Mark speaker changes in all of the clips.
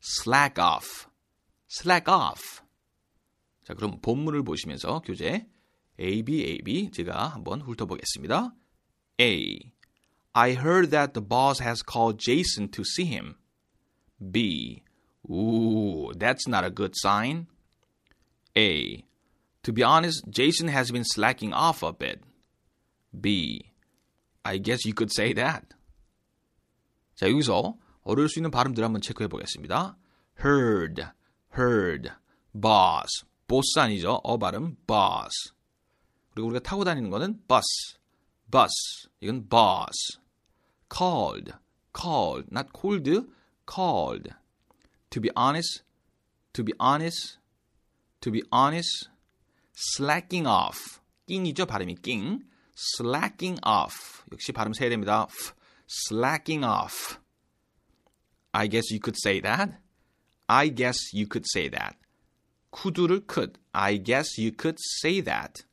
Speaker 1: slack off slack off 자 그럼 본문을 보시면서 교재 A, B, A, B 제가 한번 훑어보겠습니다. A. I heard that the boss has called Jason to see him. B. Ooh, that's not a good sign. A. To be honest, Jason has been slacking off a bit. B. I guess you could say that. 자, 여기서 어려울 수 있는 발음들 한번 체크해 보겠습니다. heard, heard, boss, boss 아니죠? 어 발음, boss. 그리고 우리가 타고 다니는 거는 bus, bus. 이건 boss. called, called, not cold, called. To be honest, to be honest, to be honest, slacking off. 낑이죠, 발음이 낑. slacking off. 역시 발음 세야 됩니다. Slacking off. I guess you could say that. I guess you could say that. could를 could. I guess you could say that.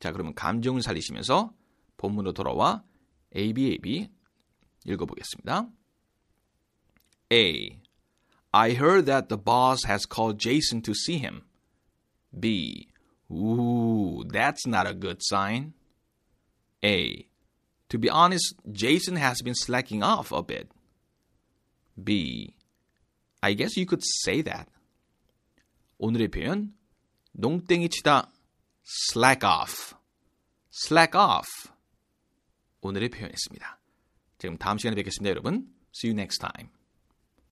Speaker 1: 자, 그러면 감정을 살리시면서 본문으로 돌아와 A, B, A, B 읽어보겠습니다. A. I heard that the boss has called Jason to see him. B. Ooh, that's not a good sign. A. To be honest, Jason has been slacking off a bit. B. I guess you could say that. 오늘의 표현 농땡이 치다 slack off. slack off. 오늘의 표현이었습니다. 지금 다음 시간에 뵙겠습니다, 여러분. See you next time.